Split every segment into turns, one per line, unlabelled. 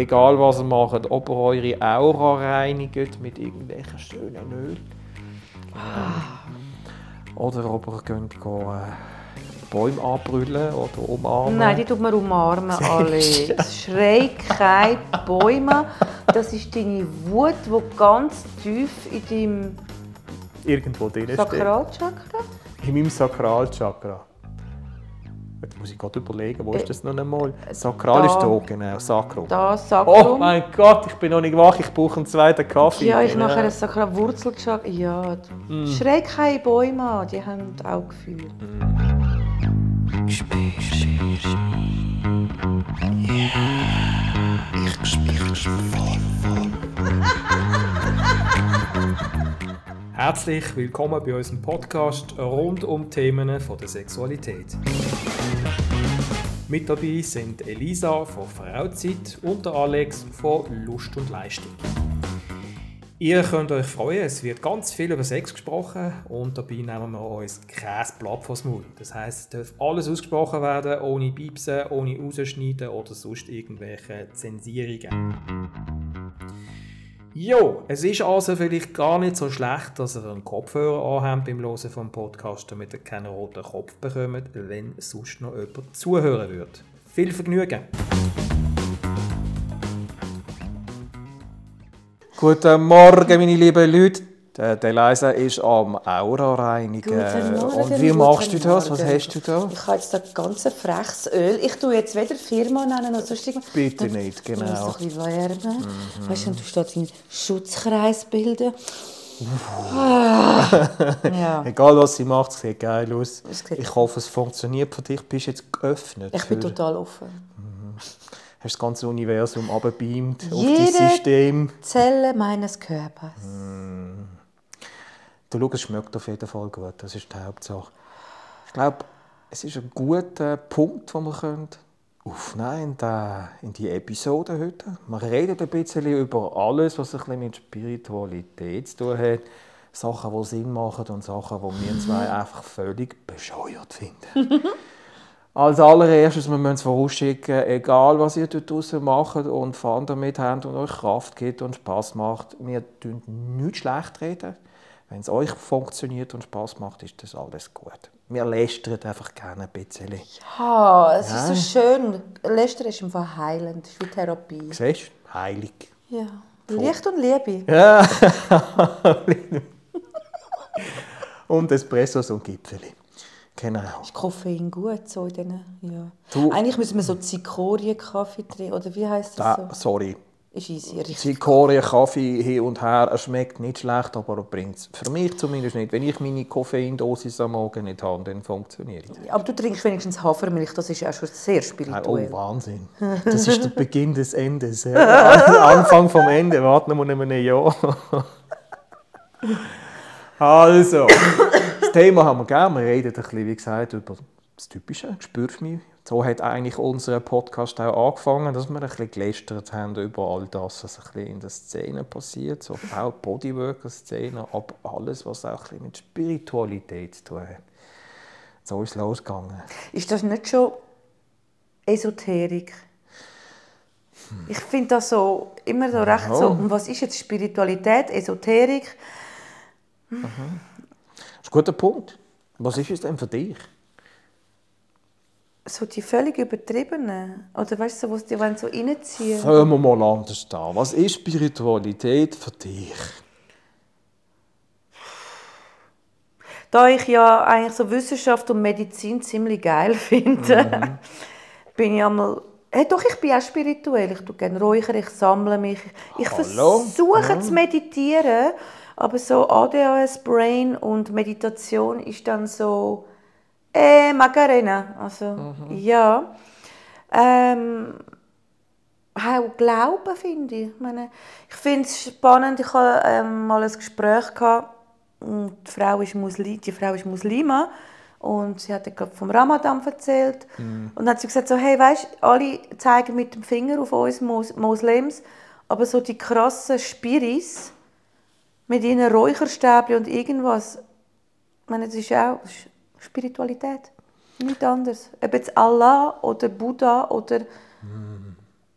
Egal was ihr macht, ob ihr eure Aura reinigt mit irgendwelchen schönen Öl. Oder ob ihr könnt gehen, äh, Bäume anbrüllen oder umarmen.
Nein, die tut man umarmen alle. Schrei keine Bäume. Das ist deine Wut, die ganz tief in deinem
Irgendwo drin.
Sakralchakra.
In meinem Sakralchakra. Jetzt muss ich gerade überlegen, wo ist das noch einmal? Sakral
da.
ist da, genau, Sakrum.
Da
Oh
Sakrum.
mein Gott, ich bin noch nicht wach, ich brauche einen zweiten Kaffee.
ja, ich
Genau.
nachher ein Sakralwurzelchakra. Ja, du-
Mm.
schrei keine Bäume an, die haben auch Gefühl.
Herzlich willkommen bei unserem Podcast rund um Themen von der Sexualität. Mit dabei sind Elisa von Frauzeit und der Alex von Lust und Leistung. Ihr könnt euch freuen, es wird ganz viel über Sex gesprochen und dabei nehmen wir uns kein Blatt vors Maul. Das heisst, es darf alles ausgesprochen werden, ohne Piepsen, ohne Rausschneiden oder sonst irgendwelche Zensierungen. Jo, es ist also vielleicht gar nicht so schlecht, dass ihr einen Kopfhörer anhabt beim Hören vom Podcast, damit ihr keinen roten Kopf bekommt, wenn sonst noch jemand zuhören würde. Viel Vergnügen!
Guten Morgen, meine lieben Leute. Der, der Leisa ist am Aura reinigen. Und wie machst du das? Was hast du da?
Ich habe jetzt ein ganz freches Öl. Ich tue jetzt weder Firma nennen noch sonst irgendwas.
Bitte nicht, genau.
So ein bisschen wärmen. Weißt du, du stehst deinen Schutzkreis bilden. Ah. ja.
Egal was sie macht, es sieht geil aus. Ich hoffe, es funktioniert für dich. Bist jetzt geöffnet.
Ich bin total offen.
hast das ganze Universum abgebeamt auf
Jede-
dein System.
Zelle meines Körpers.
Du schau, es schmeckt auf jeden Fall gut. Das ist die Hauptsache. Ich glaube, es ist ein guter Punkt, den wir können aufnehmen in, der, in die Episode heute. Wir reden ein bisschen über alles, was ein bisschen mit Spiritualität zu tun hat. Sachen, die Sinn machen und Sachen, die wir zwei einfach völlig bescheuert finden. Als allererstes, wir müssen es vorausschicken, egal was ihr dort draussen macht und Fun damit habt und euch Kraft gibt und Spass macht, wir tun nichts schlecht reden. Wenn es euch funktioniert und Spass macht, ist das alles gut. Wir lästern einfach gerne ein bisschen.
Ah, es
Ja.
ist so schön. Lästern ist einfach heilend. Das ist wie Therapie.
Siehst du? Heilig.
Ja. Licht und Liebe.
Ja. und Espressos und Gipfeli. Genau.
Ist Koffein gut so in diesen, ja.
Du-
Eigentlich müssen wir so Zikorien-Kaffee trinken, oder wie heisst das
Da,
so?
sorry.
Ist easy, richtig.
Zikorien, Kaffee hin und her, er schmeckt nicht schlecht, aber er bringt es für mich zumindest nicht. Wenn ich meine Koffeindosis am Morgen nicht habe, dann funktioniert es.
Aber du trinkst wenigstens Hafermilch, das ist ja schon sehr
Oh,
spirituell.
Wahnsinn. Das ist der Beginn des Endes. Ja. Der Anfang vom Ende. Warten wir noch ein Jahr. Also, das Thema haben wir gerne. Wir reden ein bisschen, wie gesagt, über das Typische. Spürst du mich? So hat eigentlich unser Podcast auch angefangen, dass wir ein bisschen gelästert haben über all das, was ein bisschen in der Szene passiert. So auch Bodyworker-Szene, aber alles, was auch ein bisschen mit Spiritualität zu tun hat. So ist es losgegangen.
Ist das nicht schon Esoterik? Ich finde das so immer so recht so. Und was ist jetzt Spiritualität, Esoterik?
Das ist ein guter Punkt. Was ist es denn für dich?
So die völlig übertriebenen. Oder weißt du, so, was die wollen so reinziehen?
Fangen wir mal anders an. Was ist Spiritualität für dich?
Da ich ja eigentlich so Wissenschaft und Medizin ziemlich geil finde, bin ich einmal. Hey, doch, ich bin auch spirituell. Ich tue gerne räuchern, ich sammle mich. Ich
Hallo?
versuche zu meditieren, aber so ADHS, Brain und Meditation ist dann so. Äh, Macarena. Also, ja. Ähm, auch Glauben, finde ich. Ich, meine, ich finde es spannend. Ich hatte ähm, mal ein Gespräch gehabt, und die Frau ist Muslim, die Frau ist Muslima und sie hat gerade vom Ramadan erzählt und dann hat sie gesagt so hey weißt alle zeigen mit dem Finger auf uns Mos Moslems aber so die krassen Spiris mit ihren Räucherstäbchen und irgendwas ich meine das ist auch das ist Spiritualität nichts anderes ob jetzt Allah oder Buddha oder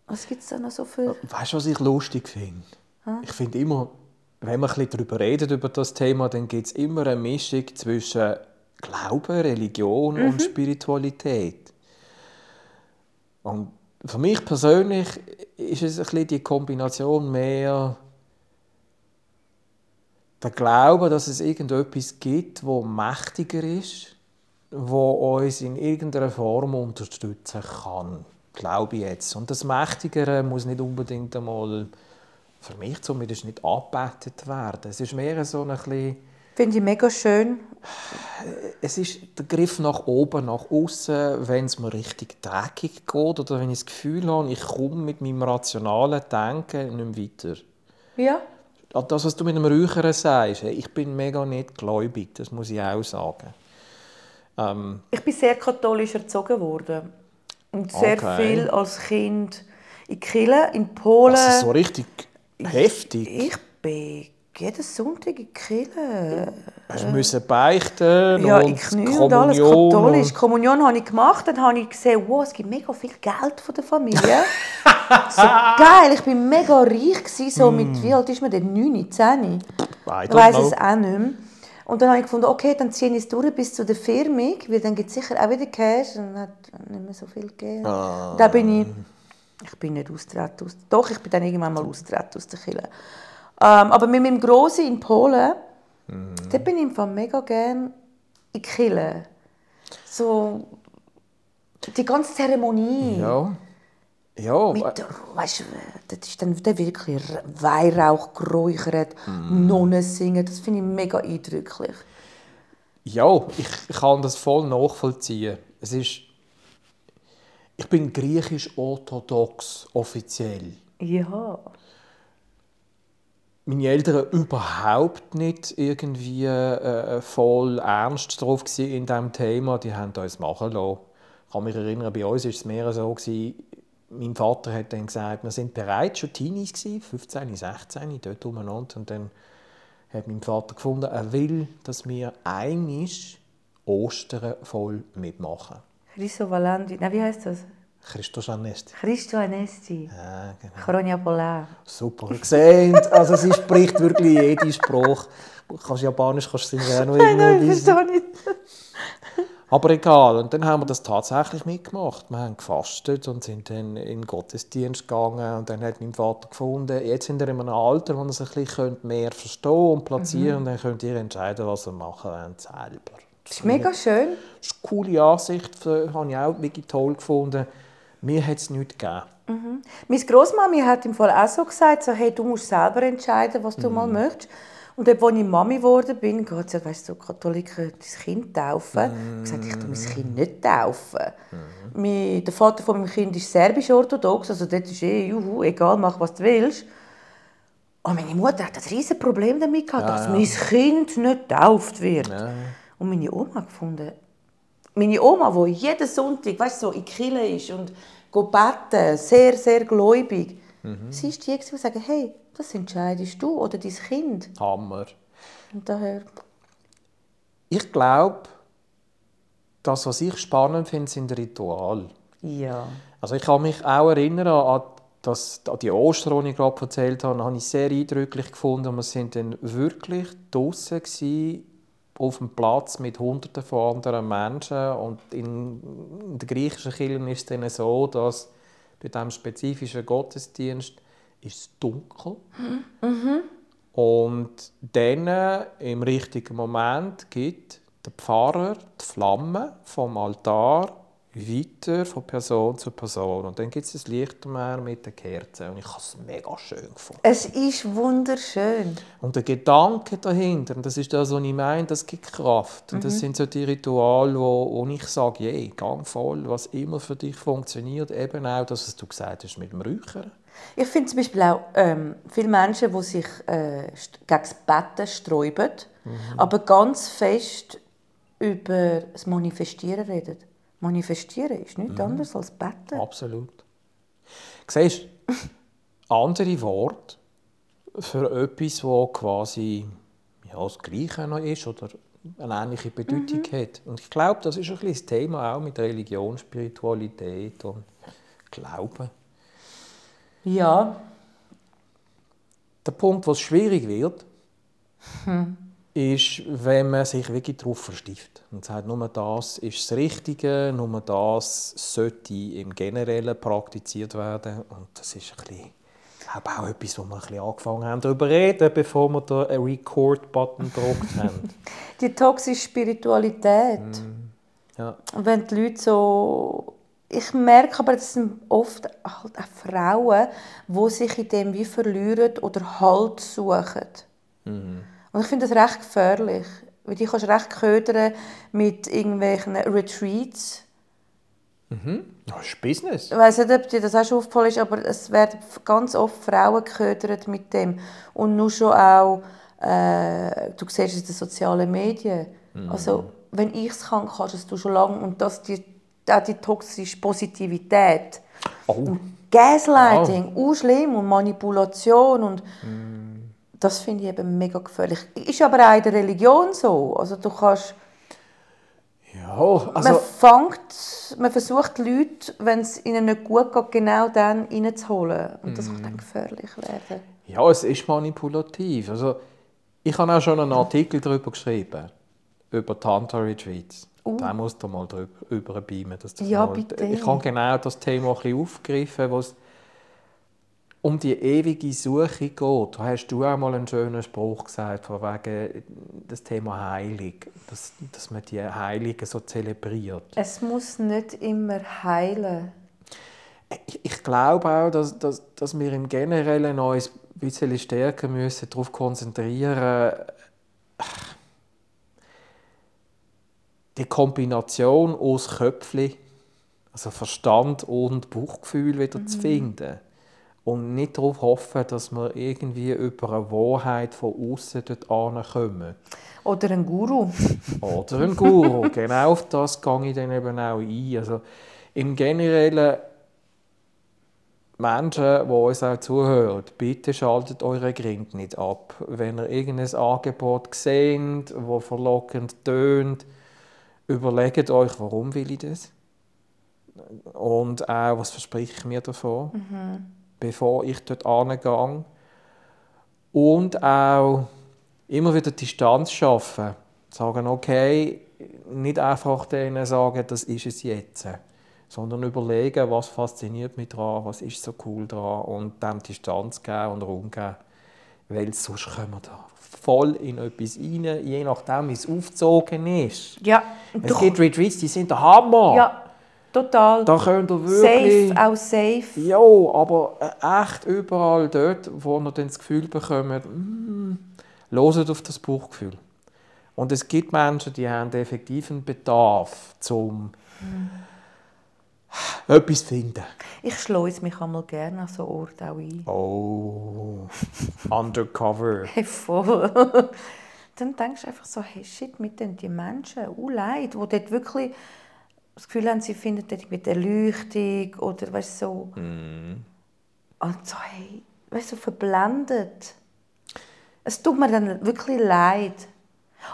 Was gibt es da noch so für...
Weißt du, was ich lustig finde? Ich finde immer, wenn man ein bisschen darüber redet, über das Thema, dann gibt es immer eine Mischung zwischen Glauben, Religion und Spiritualität. Und für mich persönlich ist es ein bisschen die Kombination mehr der Glaube, dass es irgendetwas gibt, wo mächtiger ist, wo uns in irgendeiner Form unterstützen kann. Glaube ich jetzt. Und das Mächtigere muss nicht unbedingt einmal, für mich zumindest, nicht angebetet werden. Es ist mehr so ein bisschen,
Finde ich mega schön.
es ist der Griff nach oben, nach außen, wenn es mir richtig dreckig geht oder wenn ich das Gefühl habe, ich komme mit meinem rationalen Denken nicht mehr weiter.
Ja.
Das, was du mit dem Räuchern sagst, ich bin mega nicht gläubig, das muss ich auch sagen. Ähm,
Ich bin sehr katholisch erzogen worden. Und sehr
Okay.
viel als Kind in Kille, in Polen.
also so richtig heftig.
Ich bin jeden Sonntag in Kille.
Hast du müssen beichten
Ja,
und
in Knie und alles
Kommunion
katholisch.
und-
Kommunion habe ich gemacht, dann habe ich gesehen, wow, es gibt mega viel Geld von der Familie. so geil, ich bin mega reich gewesen, so mit, wie alt ist man denn, 9, 10?
I
Ich
know.
es auch nicht mehr. Und dann habe ich gefunden, okay, dann ziehe ich es durch bis zu der Firmung, weil dann gibt es sicher auch wieder Cash und dann hat es nicht mehr so viel gegeben.
Ah.
Da bin ich, ich bin nicht austreten aus, doch, ich bin dann irgendwann mal austreten aus der Kirche. Ähm, aber mit meinem Grossen in Polen,
Mhm.
da bin ich Fall mega gerne in die Kirche. So, die ganze Zeremonie.
Ja. Ja,
Mit weißt du, das ist dann wirklich Weihrauch geräuchert,
Mhm.
Nonnen singen, das finde ich mega eindrücklich.
Ja, ich, kann das voll nachvollziehen. Es ist, ich bin griechisch-orthodox offiziell.
Ja.
Meine Eltern überhaupt nicht irgendwie äh, voll ernst drauf in diesem Thema. Die haben uns machen lassen. Ich kann mich erinnern, bei uns war es mehr so, gewesen, mein Vater hat dann gesagt, wir sind bereits schon Teenies gewesen, 15, 16, dort umeinander. Und dann hat mein Vater gefunden, er will, dass wir einisch Ostern voll mitmachen.
Christo Valandi, nein, wie heißt das?
Christus Anest.
Christo Anesti.
Ja, genau.
Chronia Polar.
Super. Seht, also sie spricht wirklich jede Sprache. Du kannst Japanisch, kannst du sicher auch noch
Nein, nein,
irgendwie.
verstehe nicht.
Aber egal. Und dann haben wir das tatsächlich mitgemacht. Wir haben gefastet und sind dann in den Gottesdienst gegangen. Und dann hat mein Vater gefunden, jetzt sind wir in einem Alter, wo er sich ein bisschen mehr verstehen und platzieren Und dann könnt ihr entscheiden, was ihr machen wollt selber.
Das ist mega schön.
Das ist eine coole Ansicht, das habe ich auch wirklich toll gefunden. Mir hat es nichts gegeben.
Meine Großmami hat im Fall auch so gesagt, so, hey, du musst selber entscheiden, was du mal möchtest. Und als ich Mami geworden bin, geht sie, weißt du, Katholiken das Kind taufen. Ich habe gesagt, ich tue mein Kind nicht taufen. Mein, der Vater von meinem Kind ist serbisch-orthodox, also dort ist eh, juhu, egal, mach was du willst. Und meine Mutter hat ein riesiges Problem damit gehabt, dass mein Kind nicht getauft wird. Und meine Oma gefunden, meine Oma, die jeden Sonntag weißt, so in Kirche ist und geht beten, sehr, sehr gläubig, sie ist die, die sagen, hey, das entscheidest du oder dein Kind.
Hammer.
Und daher,
Ich glaube, das, was ich spannend finde, sind Rituale.
ja.
Also ich kann mich auch erinnern an, das, an die Ostern, die ich gerade erzählt habe, habe ich sehr eindrücklich gefunden. Wir sind dann wirklich draußen gsi, auf dem Platz mit Hunderten von anderen Menschen und in, in der griechischen Kirche ist es dann so, dass bei diesem spezifischen Gottesdienst ist es dunkel und dann im richtigen Moment gibt der Pfarrer die Flamme vom Altar weiter von Person zu Person. Und dann gibt es das Lichtermeer mit den Kerzen. Und ich habe es mega schön gefunden.
Es ist wunderschön.
Und der Gedanke dahinter, und das ist das, was ich meine, das gibt Kraft. Und das sind so die Rituale, wo, wo ich sage, je, gang voll, was immer für dich funktioniert. Eben auch das, was du gesagt hast mit dem Räuchern.
Ich finde zum Beispiel auch ähm, viele Menschen, die sich äh, gegen das Betten sträuben, aber ganz fest über das Manifestieren reden. Manifestieren ist nichts anderes als Betten.
Absolut. Siehst du, andere Worte für etwas, das quasi ja, das Gleiche noch ist oder eine ähnliche Bedeutung hat. Und ich glaube, das ist ein bisschen das Thema auch mit Religion, Spiritualität und Glauben.
Ja.
Der Punkt, wo es schwierig wird,
Hm.
ist, wenn man sich wirklich darauf verstift und sagt, nur das ist das Richtige, nur das sollte im Generellen praktiziert werden. Und das ist ein bisschen, ich glaube auch etwas, wo wir ein bisschen angefangen haben darüber zu reden, bevor wir da einen Record-Button gedruckt haben.
Die toxische Spiritualität.
Ja.
Und wenn die Leute so... Ich merke aber, das sind oft halt auch Frauen, die sich in dem wie verlieren oder Halt suchen. Und ich finde das recht gefährlich. Weil die kannst recht ködern mit irgendwelchen Retreats.
Das ist Business.
Ich weiß nicht, ob dir das auch schon aufgefallen ist, aber es werden ganz oft Frauen geködert mit dem. Und nur schon auch, äh, du siehst es in den sozialen Medien. Also, wenn ich es kann, kannst du es schon lange. Und das, die, auch die toxische Positivität.
Oh.
Gaslighting, oh. schlimm und Manipulation und das finde ich eben mega gefährlich. Ist aber auch in der Religion so. Also du kannst,
Ja,
man
also,
fängt, man versucht die Leute, wenn es ihnen nicht gut geht, genau dann reinzuholen und das kann dann gefährlich werden.
ja, es ist manipulativ. Also, ich habe auch schon einen Artikel darüber geschrieben, über Tantra-Retreats. Da musst du mal drüber überbeamen. Dass das
Ja,
mal-
bitte.
Ich habe genau das Thema ein bisschen aufgegriffen, wo es um die ewige Suche geht. Da hast du auch mal einen schönen Spruch gesagt, von wegen das Thema Heilung, dass, dass man die Heiligen so zelebriert.
Es muss nicht immer heilen.
Ich, ich glaube auch, dass, dass, dass wir im Generellen uns ein bisschen stärker müssen darauf konzentrieren die Kombination aus Köpfli, also Verstand und Bauchgefühl wieder zu finden. Und nicht darauf hoffen, dass wir irgendwie über eine Wahrheit von außen dort ankommen.
Oder ein Guru.
Oder ein Guru. genau auf das gehe ich dann eben auch ein. Also im Generellen, Menschen, die uns auch zuhören, bitte schaltet eure Grind nicht ab. Wenn ihr irgendein Angebot seht, das verlockend tönt, überlegt euch, warum will ich das? Und auch, was verspreche ich mir davon, bevor ich dort angehe. Und auch immer wieder Distanz schaffen. Sagen, okay, nicht einfach denen sagen, das ist es jetzt. Sondern überlegen, was fasziniert mich daran, was ist so cool daran und dem Distanz geben und Raum geben. Weil sonst kommen wir da voll in etwas rein, je nachdem, wie es aufgezogen ist.
Ja,
Es
du-
gibt Retreats, die sind der Hammer.
ja total.
Da könnt ihr wirklich...
safe, auch safe.
Ja, aber äh, echt überall dort, wo ihr dann das Gefühl bekommt, mm, hört auf das Bauchgefühl. Und es gibt Menschen, die haben effektiv einen Bedarf, um etwas finden.
Ich schleuse mich einmal gerne an so Orte auch ein.
Oh, undercover.
Hey, voll. Dann denkst du einfach so, hey, shit, mit den die Menschen, uh, leid, die dort wirklich das Gefühl haben, sie finden dort mit Erleuchtung oder weißt du, so. Und so, hey, weißt du, so verblendet. Es tut mir dann wirklich leid.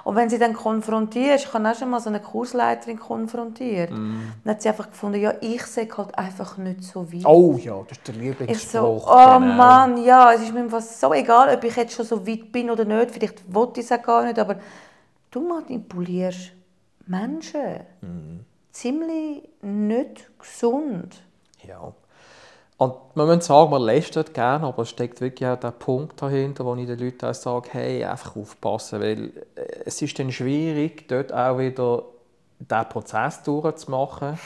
Und wenn sie dann konfrontierst, ich habe auch schon mal so eine Kursleiterin konfrontiert. Dann hat sie einfach gefunden, ja, ich sehe halt einfach nicht so weit.
Oh ja, das ist der
Ich
Lieblingsspruch.
so, oh
genau.
Mann, ja, es ist mir fast so egal, ob ich jetzt schon so weit bin oder nicht. Vielleicht wollte ich es auch gar nicht, aber du manipulierst Menschen.
Mhm.
Ziemlich nicht gesund.
Ja. Und man muss sagen, man lästert gerne, aber es steckt wirklich auch der Punkt dahinter, wo ich den Leuten auch sage, hey, einfach aufpassen, weil äh, es ist dann schwierig, dort auch wieder diesen Prozess durchzumachen.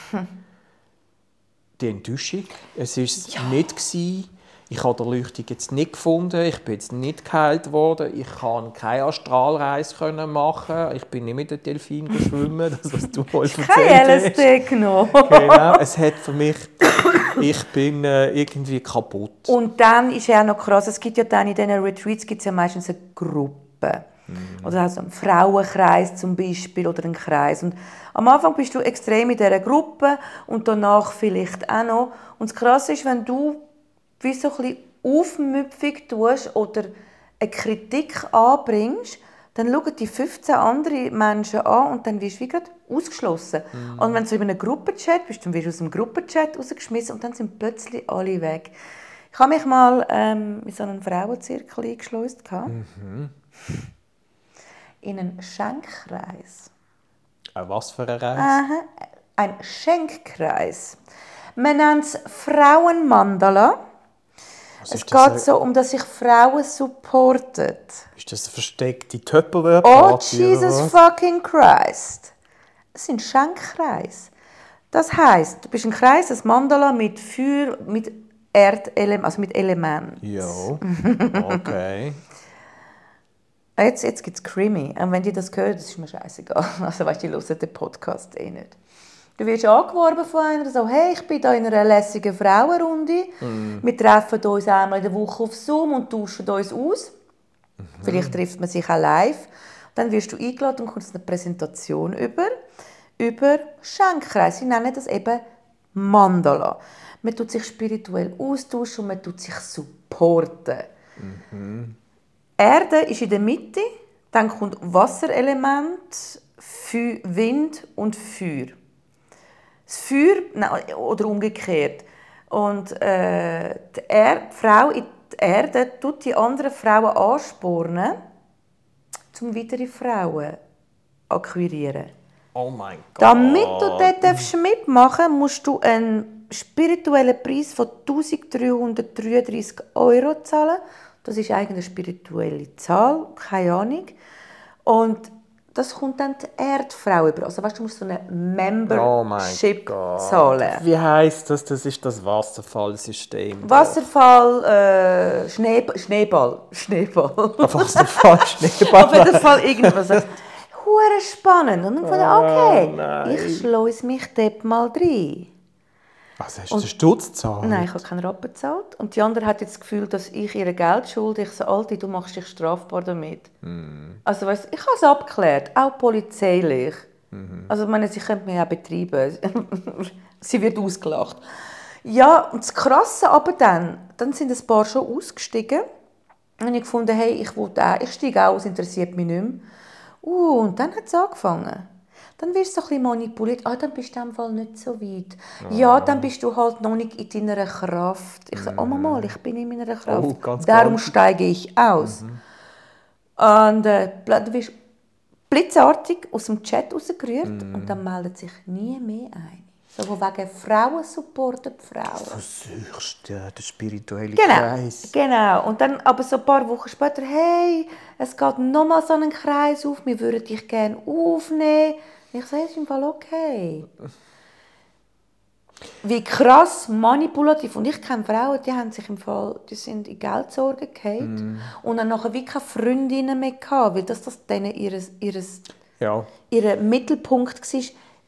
Die Enttäuschung, es war es nicht. Gewesen. Ich habe die Erleuchtung jetzt nicht gefunden, ich bin jetzt nicht geheilt worden, ich kann keine Astralreise können machen, ich bin nicht mit den Delfinen schwimmen, das was du
Kein
erzählt hast.
LSD genommen.
Genau, es hat für mich, ich bin äh, irgendwie kaputt.
Und dann ist ja auch noch krass, es gibt ja dann in diesen Retreats gibt's ja meistens eine Gruppe. Oder also einen Frauenkreis zum Beispiel oder einen Kreis. Und am Anfang bist du extrem in dieser Gruppe und danach vielleicht auch noch. Und das Krasse ist, wenn du wie so ein bisschen aufmüpfig tust oder eine Kritik anbringst, dann schauen die 15 andere Menschen an und dann wirst du wie gerade ausgeschlossen. Und wenn du in einem Gruppenchat bist, dann wirst du aus dem Gruppenchat rausgeschmissen und dann sind plötzlich alle weg. Ich habe mich mal ähm, in so einen Frauenzirkel eingeschleust. Mhm. In einen Schenkkreis.
Ein was für ein Reis?
Aha, ein Schenkkreis. Man nennt es Frauenmandala.
Was
Es geht so um, dass sich Frauen supportet.
Ist das eine versteckte Tupperware?
Oh, Jesus fucking Christ. Es sind Schenkkreis. Das heißt, du bist ein Kreis, ein Mandala mit Feuer, mit Erdelement, also mit Element.
Ja, okay.
Jetzt, jetzt gibt es Creamy. Und wenn die das hören, das ist mir scheißegal. Also weißt du, die hören den Podcast eh nicht. Du wirst angeworben von einer, so, hey, ich bin da in einer lässigen Frauenrunde. Wir treffen uns einmal in der Woche auf Zoom und tauschen uns aus. Vielleicht trifft man sich auch live. Dann wirst du eingeladen und kommst eine Präsentation über, über Schenkkreis. Sie nennen das eben Mandala. Man tut sich spirituell austauschen und man tut sich supporten. Erde ist in der Mitte, dann kommt Wasserelement, Wind und Feuer. Das Feuer, nein, oder umgekehrt. Und äh, die, er die Frau in die Erde tut die anderen Frauen anspornen, um weitere Frauen akquirieren.
Oh mein Gott.
Damit du dort darfst mitmachen musst du einen spirituellen Preis von 1333 Euro zahlen. Das ist eigentlich eine spirituelle Zahl, keine Ahnung. Und das kommt dann die Erdfrau über. Also weißt, du musst so eine
Oh
Membership
Gott.
zahlen.
Wie heisst das? Das ist das Wasserfallsystem.
Wasserfall, äh, Schneeball, Schneeball, Schneeball.
Wasserfall,
Auf
Schneeball.
jeden Fall irgendwas. Hure spannend. Und dann fand ich, okay,
nein.
ich schleuse mich dort mal rein.
Also hast du den Stutz gezahlt?
Nein, ich habe keinen Rappen gezahlt. Und die andere hat jetzt das Gefühl, dass ich ihr Geld schulde. Ich so, Alte, du machst dich strafbar damit. Also weißt, ich habe es abgeklärt, auch polizeilich. Also ich meine, sie könnte mich auch betreiben. sie wird ausgelacht. Ja, und das Krasse aber dann, dann sind ein paar schon ausgestiegen. Und ich gefunden, hey, ich, will auch, ich steige aus, interessiert mich nicht mehr. Uh, und dann hat es angefangen. Dann wirst du so ein bisschen manipuliert. Ah, dann bist du in dem Fall nicht so weit. Ja, dann bist du halt noch nicht in deiner Kraft. Ich sage, oh Mama, ich bin in meiner Kraft.
Oh, ganz
Darum
ganz.
steige ich aus. Und äh, du wirst blitzartig aus dem Chat rausgerührt und dann meldet sich nie mehr ein. So von wegen Frauen supporten die Frauen.
Versuchst ja, der spirituelle
Genau,
Kreis.
genau. Und dann aber so ein paar Wochen später, hey, es geht nochmal so einen Kreis auf, wir würden dich gerne aufnehmen. Ich sage, es ist im Fall okay. Wie krass manipulativ. Und ich kenne Frauen, die haben sich im Fall, die sind in Geldsorgen gefallen und dann nachher wie keine Freundinnen mehr gehabt, weil das, das denen ihres, ihres,
Ja.
ihr Mittelpunkt war,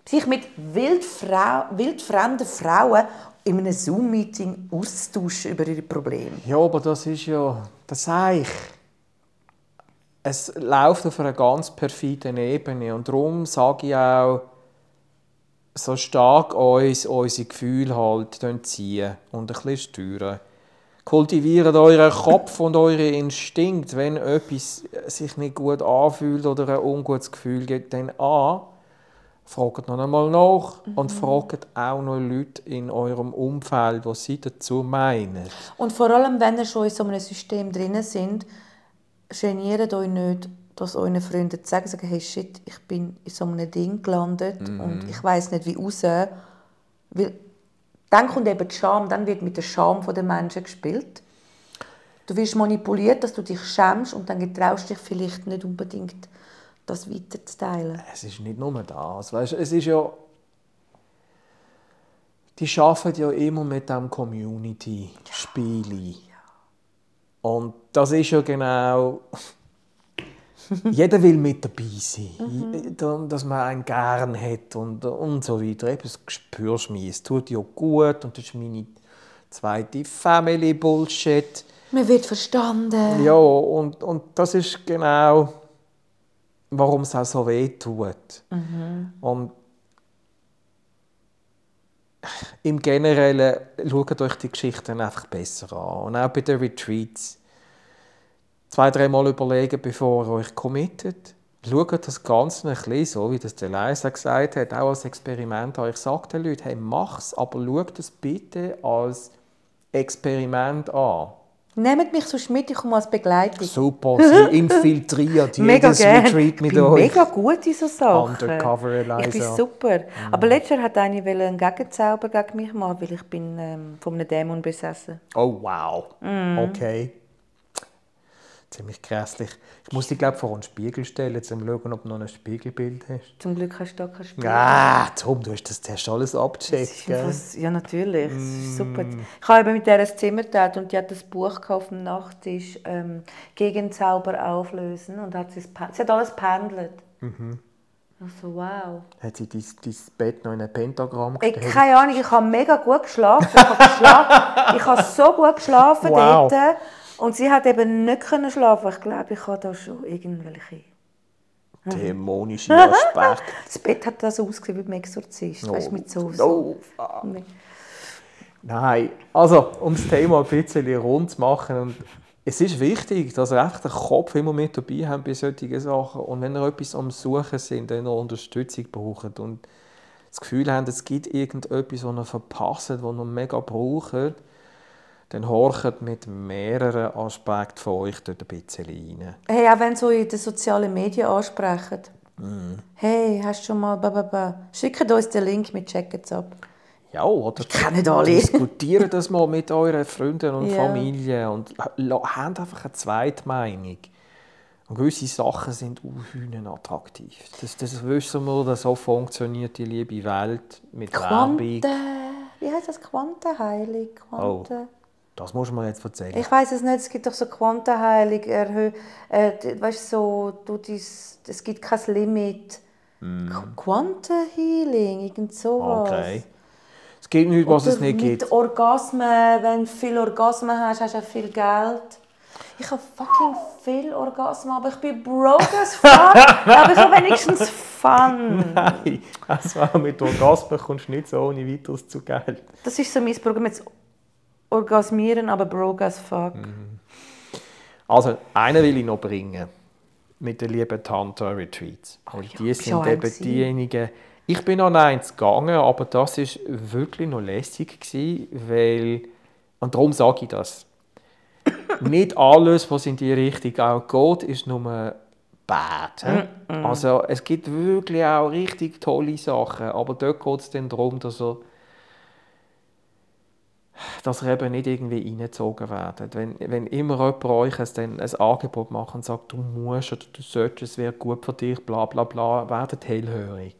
sich mit wildfrau, wildfremden Frauen in einem Zoom-Meeting auszutauschen über ihre Probleme.
ja, aber das ist ja, das sage ich. Es läuft auf einer ganz perfiden Ebene und darum sage ich auch, so stark uns unsere Gefühle halt ziehen und ein bisschen steuern. Kultiviert euren Kopf und eure Instinkt. Wenn etwas sich nicht gut anfühlt oder ein ungutes Gefühl gibt, dann an. Fragt noch einmal nach und fragt auch noch Leute in eurem Umfeld, was sie dazu meinen.
Und vor allem, wenn ihr schon in so einem System drin sind, geniert euch nicht, das euren Freunden zu sagen, sagen, hey shit, ich bin in so einem Ding gelandet und ich weiß nicht wie raus. Weil dann kommt eben die Scham, dann wird mit der Scham der Menschen gespielt. Du wirst manipuliert, dass du dich schämst und dann getraust dich vielleicht nicht unbedingt, das weiterzuteilen.
Es ist nicht nur das. Weißt, es ist ja. Die arbeiten ja immer mit dem Community-Spiel. Und das ist ja genau. Jeder will mit dabei sein, Da- dass man einen gern hat und, und so weiter. Eben, das spürst du mich. Es tut dir gut und das ist meine zweite Family-Bullshit.
Man wird verstanden.
Ja, und, und das ist genau, warum es auch so weh tut. Und im Generellen schaut euch die Geschichten einfach besser an. Und auch bei den Retreats. Zwei, dreimal überlegen, bevor ihr euch committet. Schaut das Ganze ein bisschen so, wie das der Leisa gesagt hat, auch als Experiment an. Ich sage den Leuten, hey, mach's, aber schaut es bitte als Experiment an.
Nehmt mich sonst mit, ich komme als Begleitung.
Super, sie infiltriert
Mega
jedes
gerne.
Retreat
Ich
mit
bin
euch.
mega gut in so Sachen.
Undercover Eliza.
Ich bin super. Aber letztes Jahr hat eine einen Gegenzauber gegen mich machen, weil ich bin ähm, von einem Dämon besessen.
Oh wow.
Mhm.
Okay. Ziemlich grässlich. Ich muss dich, glaube vor einen Spiegel stellen, um zu schauen, ob du noch ein Spiegelbild hast.
Zum Glück hast du da kein Spiel.
Ah, Tom, du hast das hast alles abgecheckt,
was, ja, natürlich. Das ist super.
Mm.
Ich habe mit der ein Zimmer geteilt und die hat das Buch auf dem Nachttisch ähm, «Gegenzauber auflösen» und hat sie, sie hat alles pendelt.
Mhm.
Ich so, wow.
Hat sie dein, dein Bett noch in ein Pentagramm gestellt?
keine Ahnung, ich habe mega gut geschlafen. Ich habe, geschlafen. ich habe so gut geschlafen
Wow.
dort. Und sie hat eben nicht können schlafen. Ich glaube, ich habe da schon irgendwelche...
Dämonische Aspekte.
Das Bett hat da so ausgesehen wie beim Exorzist. Weißt du, mit so...
Oh, fuck. Nein, also um das Thema ein bisschen rund zu machen. Und es ist wichtig, dass ihr einfach den Kopf immer mit dabei habt bei solchen Sachen. Und wenn ihr etwas am Suchen sind, wenn ihr Unterstützung braucht und das Gefühl habt, es gibt irgendetwas, das ihr verpasst, das ihr mega braucht, dann horcht mit mehreren Aspekten von euch dort ein bisschen rein.
Hey, auch wenn so in den sozialen Medien ansprechen.
Mhm.
Hey, hast du schon mal... Schickt uns den Link, wir checken es ab.
Ja, oder
kennen alle.
diskutieren das mal mit euren Freunden und
Ja.
Familie und habt einfach eine Zweitmeinung. Und gewisse Sachen sind unhühnen attraktiv. Das, das wissen wir, dass so funktioniert die liebe Welt mit
Quanten...
Werbung.
Wie heißt das? Quantenheilung? Quanten...
Das muss man jetzt erzählen.
Ich weiß es nicht, es gibt doch so Quantenheilung, erhö äh, weißt so, du dies, es gibt kein Limit. Qu- Quantenhealing, irgend sowas.
Mm. okay. Es gibt nichts, was es
Oder
nicht
mit
gibt.
Orgasmen, wenn du viele Orgasmen hast, hast du auch viel Geld. Ich habe fucking viel Orgasmen, aber ich bin broke as fuck. aber ich habe wenigstens Fun.
Nein, also mit Orgasmen kommst du nicht so ohne weiteres zu Geld.
Das ist so mein Programm, jetzt orgasmieren, aber broke as fuck.
Mhm. Also, einen will ich noch bringen. Mit den lieben Tantra Retreats. Und
ja,
die sind eben diejenigen. Ich bin an eins gegangen, aber das ist wirklich noch lässig gewesen, weil und darum sage ich das. Nicht alles, was in die Richtung auch geht, ist nur bad. hä? Also es gibt wirklich auch richtig tolle Sachen, aber dort geht es dann darum, dass er dass ihr eben nicht irgendwie reingezogen werdet. Wenn, wenn immer jemand euch ein, dann ein Angebot macht und sagt, du musst oder du solltest, es wäre gut für dich, bla bla bla, werdet hellhörig.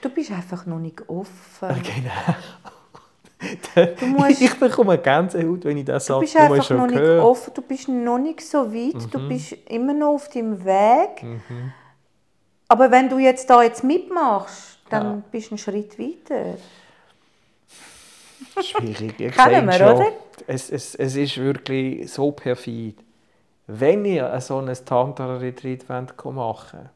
Du bist einfach noch nicht offen.
Genau.
Du musst-
ich bekomme Gänsehaut, wenn ich das
Du
sage,
bist
du hast
einfach noch nicht
gehört.
offen, du bist noch nicht so weit,
Mhm.
du bist immer noch auf deinem Weg. Aber wenn du jetzt da jetzt mitmachst, dann
Ja.
bist du einen Schritt weiter.
Schwierig, ihr
Kennen wir,
schon.
oder?
Es, es, es ist wirklich so perfid. Wenn ihr so ein Tantra-Retreat machen wollt,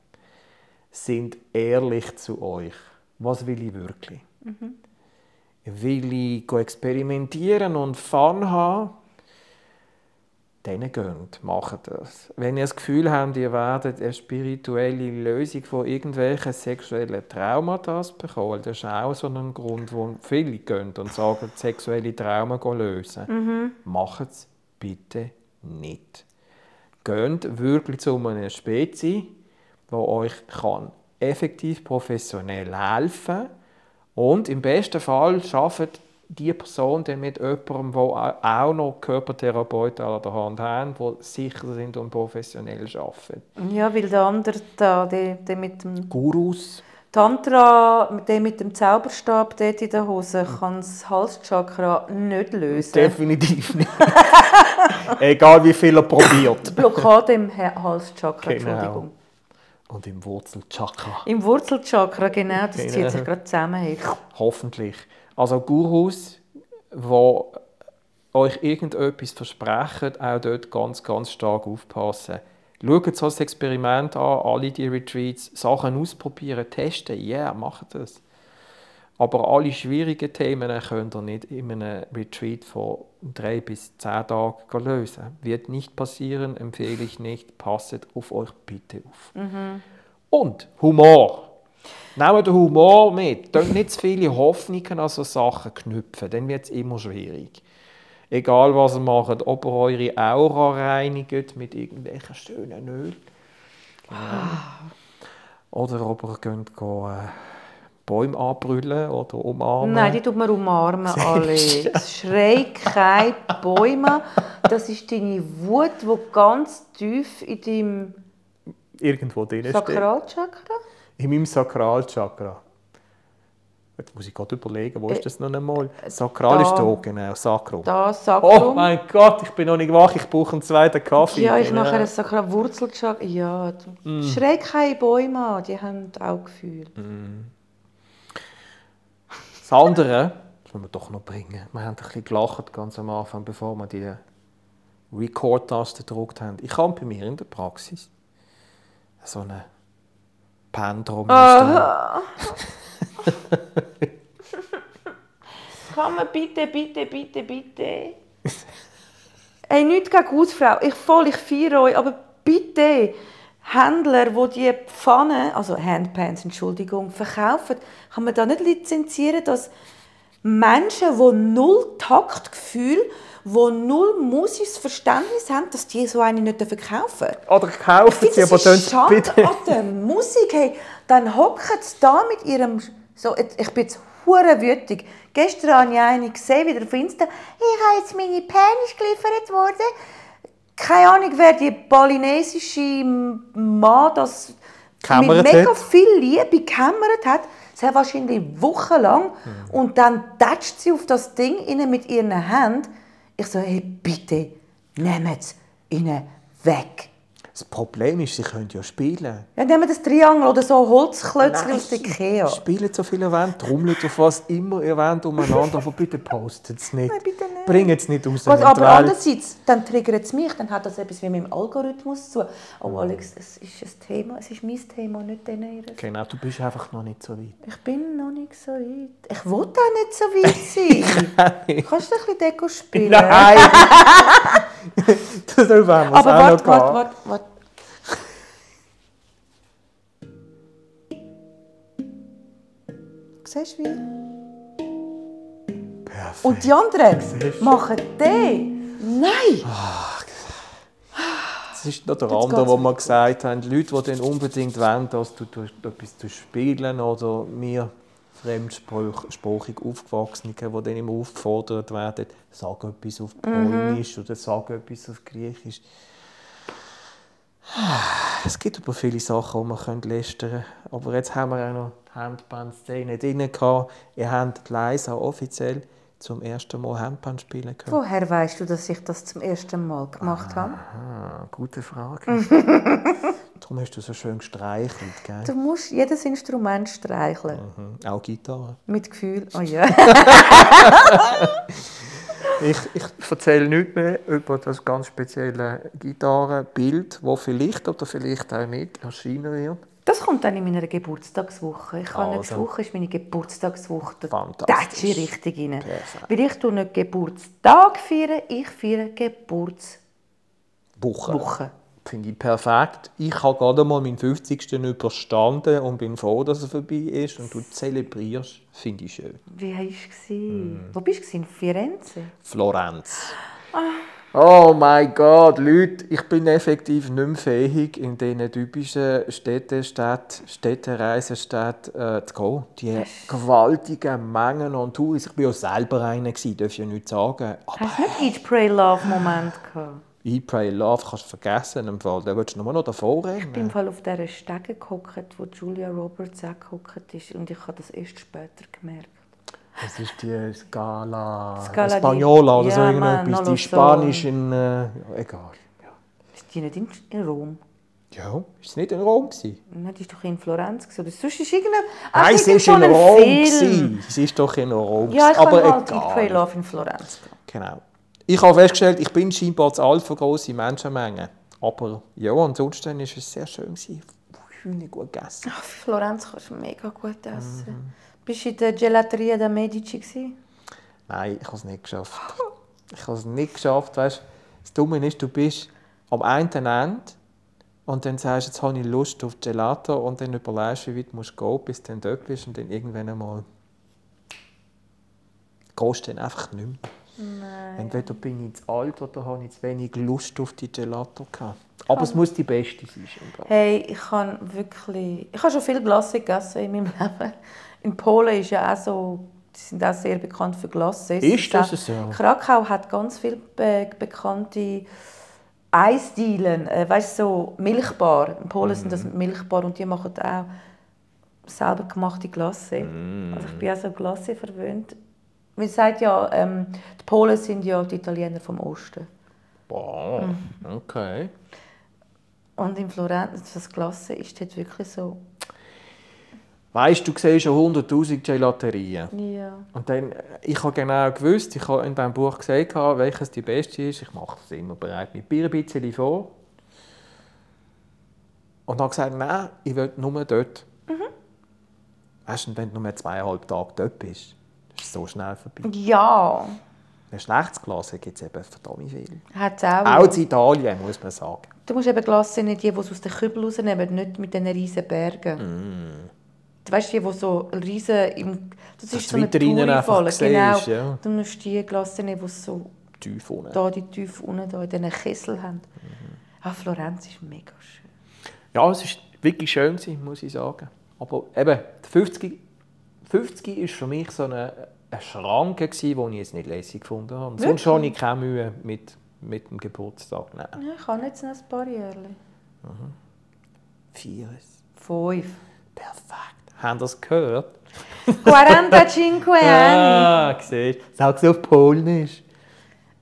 sind ehrlich zu euch. Was will ich wirklich? Will ich go experimentieren und Fun haben? Dann geht, macht das. Wenn ihr das Gefühl habt, ihr werdet eine spirituelle Lösung von irgendwelchen sexuellen Traumata bekommen, das ist auch so ein Grund, wo viele gehen und sagen, sexuelle Trauma gehen lösen. Macht es bitte nicht. Geht wirklich zu einer Spezies, die euch kann effektiv professionell helfen kann und im besten Fall schafft die Person dann mit jemandem, der auch noch Körpertherapeuten an der Hand haben, die sicher sind und professionell arbeiten.
Ja, weil der andere da, der, der mit dem
Gurus,
Tantra, der mit dem Zauberstab dort in der Hose, kann das Halschakra nicht lösen.
definitiv nicht. Egal wie viel er probiert.
Blockade im Ha- Halschakra,
Genau.
Entschuldigung.
Und im Wurzelchakra.
Im Wurzelchakra, genau, das
Genau.
zieht sich gerade zusammen.
Hoffentlich. Also Gurus, die euch irgendetwas versprechen, auch dort ganz, ganz stark aufpassen. Schaut so das Experiment an, alle die Retreats, Sachen ausprobieren, testen, ja, yeah, macht das. Aber alle schwierigen Themen könnt ihr nicht in einem Retreat von drei bis zehn Tagen lösen. Wird nicht passieren, empfehle ich nicht. Passet auf euch bitte auf. Und Humor. Nehmt den Humor mit. Könnt nicht zu viele Hoffnungen an so Sachen knüpfen, dann wird es immer schwierig. Egal was ihr macht, ob ihr eure Aura reinigt mit irgendwelchen schönen Öl.
Ah.
Oder ob ihr könnt gehen, äh, Bäume anbrüllen oder umarmen.
Nein, die tut man umarmen, alle. Schrei keine Bäume. Das ist deine Wut, die ganz tief in deinem
Irgendwo drin.
Sakralchakra.
In meinem Sakralchakra. Jetzt muss ich gerade überlegen, wo ist das noch einmal? Sakral
da.
ist da, genau, Sakrum.
Da,
Oh
Sakrum.
mein Gott, ich bin noch nicht wach, ich brauche einen zweiten Kaffee.
ja, ich
Genau.
nachher ein Sakralwurzelchakra. Ja, du-
Mm.
schrei keine Bäume an, die haben auch Gefühl.
Das andere, das müssen wir doch noch bringen. Wir haben ein bisschen gelacht ganz am Anfang, bevor wir die Record-Taste gedruckt haben. Ich habe bei mir in der Praxis so eine Pendrum.
Kann man bitte, bitte, bitte, bitte. Ey, nichts gegen Hausfrau. Ich voll, ich feiere euch, aber bitte, Händler, die die Pfannen, also Handpans, Entschuldigung, verkaufen, kann man da nicht lizenzieren, dass Menschen, die null Taktgefühl, die null musisches Verständnis haben, dass die so eine nicht verkaufen dürfen?
Oder kaufen sie, aber dann bitte.
an der Musik. Hey, dann hocken sie da mit ihrem... So, ich bin jetzt hure wütig. Gestern habe ich eine gesehen, wieder auf Insta. Ich habe jetzt meine Penis geliefert worden. Keine Ahnung, wer die balinesische Mann das
Gekämmert
mit mega
hat.
viel Liebe gekämmert hat. Sie hat wahrscheinlich wochenlang. Und dann tätscht sie auf das Ding rein mit ihren Händen. Ich so, hey, bitte, nehmt es ihnen weg.
Das Problem ist, sie können ja spielen.
Ja, nehmen wir das Triangel oder so Holzklötzchen aus der Ikea.
Spielen so viele Wände, trommelt auf was immer ihr wollt umeinander, aber bitte postet es nicht.
Nein, bitte nicht.
Bringt es nicht raus.
Was,
die
aber andererseits, dann triggert es mich, dann hat das etwas wie mit dem Algorithmus zu. Oh Alex, es ist ein Thema, es ist mein Thema, nicht dein.
Genau, du bist einfach noch nicht so weit.
Ich bin noch nicht so weit. Ich will auch nicht so weit sein. Kannst du ein bisschen Deko spielen?
Nein! das haben wir
Aber warte, warte, warte, warte. Siehst du wie?
Perfekt.
Und die anderen machen den. Nein!
Das ist noch der
Jetzt
andere, wo wir gesagt haben, Leute, die dann unbedingt wollen, dass du etwas tust spielen oder mir fremdsprachig Aufgewachsene, die dann immer aufgefordert werden, sag etwas auf Polnisch oder sag etwas auf Griechisch. Es gibt aber viele Sachen, die man lästern könnte. Aber jetzt haben wir auch noch die Handband-Szene drin. Ihr habt Leisa offiziell zum ersten Mal Handband spielen können.
Woher weißt du, dass ich das zum ersten Mal gemacht habe?
Gute Frage. Darum hast du so schön gestreichelt, gell?
Du musst jedes Instrument streicheln.
Mhm. Auch Gitarre.
Mit Gefühl. Oh ja.
Ich, ich erzähle nichts mehr über das ganz spezielle Gitarrenbild, das vielleicht oder vielleicht auch nicht erscheinen wird.
Das kommt dann in meiner Geburtstagswoche. Ich habe
Also.
nächste Woche ist meine Geburtstagswoche. Da
Fantastisch.
ich richtig rein.
Perfekt.
Weil ich tue nicht Geburtstag feiern, ich feiere Geburtswoche.
Woche. Finde ich perfekt. Ich habe gerade mal meinen 50. überstanden und bin froh, dass er vorbei ist. Und du zelebrierst, finde ich schön.
Wie war es?
Mm.
Wo bist du? In Firenze?
Florenz. Oh mein Gott, Leute, ich bin effektiv nicht mehr fähig, in diesen typischen Städtestädten, Städtereisenstädten äh, zu gehen. Die gewaltigen Mengen an Touris. Ich war ja selber einer, darf ich ja nicht sagen. Aber
Hast du nicht Eat, Pray, Love Moment gehabt?
Eat, Pray, Love kannst du vergessen. Im Fall. Da willst du nur noch davor
Ich bin im. Fall auf dieser Stege gehockt, wo Julia Roberts auch gehockt ist. Und ich habe das erst später gemerkt.
Das ist die Scala,
Scala
Española oder so
Ja, Mann,
irgendetwas. Die
lo so.
Spanisch in... Äh, egal. Ja.
Ist die nicht in, in Rom?
ja, ist es nicht in Rom? Gewesen?
Nein, die ist doch in Florenz. gewesen. Oder sonst ist irgendein...
Nein, sie war in
so
Rom. Gewesen. Sie ist doch in Rom.
Ja, ich
aber
halt Eat, Pray,
egal.
Love in Florenz.
Genau. Ich habe festgestellt, ich bin scheinbar zu alt für grosse Menschenmengen. Aber ja, ansonsten war es sehr schön. Hühner gut gegessen.
Ach, Florenz kannst du mega gut essen.
Mhm.
Bist du in der Gelateria der Medici? Gewesen?
Nein, ich habe es nicht geschafft. Ich habe es nicht geschafft. Weißt, das Dumme ist, du bist am einen Ende und dann sagst du, jetzt habe ich Lust auf Gelato und dann überlegst du, wie weit du musst gehen, bis du dann dort bist und dann irgendwann einmal gehst du dann einfach nicht mehr.
Nein.
Entweder bin ich zu alt oder habe ich zu wenig Lust auf die Gelato gehabt. Aber es muss die beste sein.
Hey, ich habe wirklich... Ich habe schon viel Glasse gegessen in meinem Leben. In Polen ist ja auch so... Die sind auch sehr bekannt für Glasse.
Ist das so?
Krakau hat ganz viele be bekannte Eisdielen. Äh, weißt du, so Milchbar. In Polen sind das
Mhm.
Milchbar und die machen auch selber gemachte Glasse.
Mhm.
Also ich bin auch so Glasse verwöhnt. Man sagt ja, ähm, die Polen sind ja die Italiener vom Osten.
Wow,
Mhm.
okay.
Und in Florenz, das Glasse ist dort wirklich so...
Weißt du, siehst schon 100'000 Gelaterien.
Ja.
Und dann, äh, ich habe genau gewusst, ich habe in diesem Buch gesagt, welches die beste ist. Ich mache das immer bereit mit Bier ein bisschen vor. Und habe gesagt, nein, ich will nur dort. Weißt du, wenn du nur zweieinhalb Tage dort bist, ist es so schnell vorbei.
Ja,
Ein schlechtes Glas gibt es eben verdammt viel.
hat auch.
Auch in Italien, muss man sagen.
Du musst eben Glasse nicht die, die es aus den Kübel rausnehmen, nicht mit diesen riesen Bergen. Du weißt, die, die so riesen im... Das ist
du
so eine Touri-Falle, genau.
ja.
Du musst die Glasse nehmen, die so
Tief unten.
da die tief unten da in diesen Kessel haben.
Mhm.
Ah, Florenz ist mega schön.
Ja, es war wirklich schön, muss ich sagen. Aber eben, die 50, 50 ist für mich so eine, eine Schranke, gewesen, die ich jetzt nicht lässig gefunden habe. Und sonst
Wirklich?
habe ich keine Mühe mit, mit dem Geburtstag. Nein.
Ja, ich habe jetzt noch ein paar Jährchen.
Vieres.
Fünf.
Perfekt. Haben das gehört?
45 anni.
Ah, siehst du. Sag es auf Polnisch.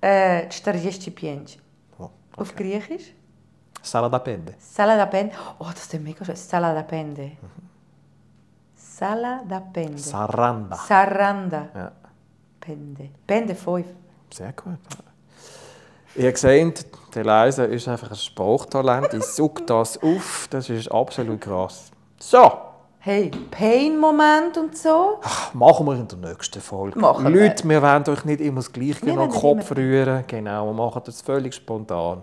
Äh, 45.
Oh,
Auf Griechisch?
Salada Pende.
Sala da pende. Oh, das ist mega schön. Sala da pende. Sala da pende.
Saranda.
Saranda.
Ja,
Pende. Pende 5.
sehr gut. Ihr seht, der Leise ist einfach ein Sprachtalent. Ich suche das auf. Das ist absolut krass. So.
Hey, Pain-Moment und so.
Machen wir in der nächsten Folge.
Machen wir.
Leute, wir wollen euch nicht immer das Gleiche
Wir
in den Kopf
immer-
rühren. Genau, wir machen das völlig spontan.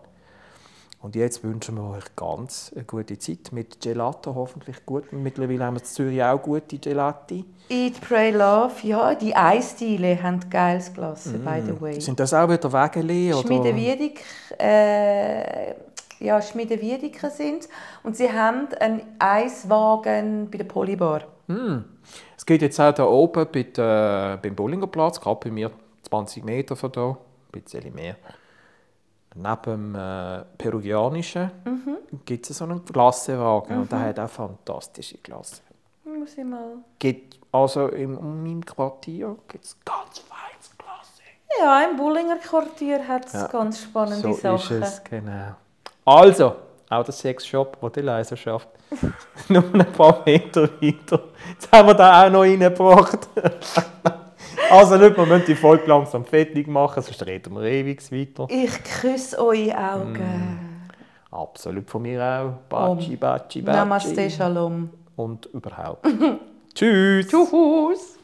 Und jetzt wünschen wir euch ganz eine gute Zeit mit Gelato, hoffentlich gut. Mittlerweile haben wir in Zürich auch gute Gelati.
Eat, Pray, Love. Ja, die Eisdiele haben geiles Glas, by the way.
Sind das auch wieder Wegeli? Oder?
Schmiedewiedik, äh, ja, Schmiedewiediker sind und sie haben einen Eiswagen bei der Polybar.
Es geht jetzt auch hier oben bei der, beim Bollingerplatz, gerade bei mir 20 Meter von hier, ein bisschen mehr. Neben dem äh, Peruvianischen
Mhm.
gibt es so einen Glassewagen und der hat auch fantastische Glasse.
Muss ich mal.
Gibt, also in in meinem Quartier gibt es ganz feines Glasse.
Ja, im Bullinger Quartier hat es
Ja,
ganz spannende
So
Sachen.
ist es, genau. Also, auch der Sexshop, wo die Leise schafft. Nur ein paar Meter weiter. Jetzt haben wir da auch noch reingebracht. also, Leute, wir müssen die Folge langsam fertig machen, sonst reden wir ewig weiter.
Ich küsse eure Augen.
Absolut von mir auch. Baci, baci, baci.
Namaste, Shalom.
Und überhaupt. Tschüss.
Tschüss.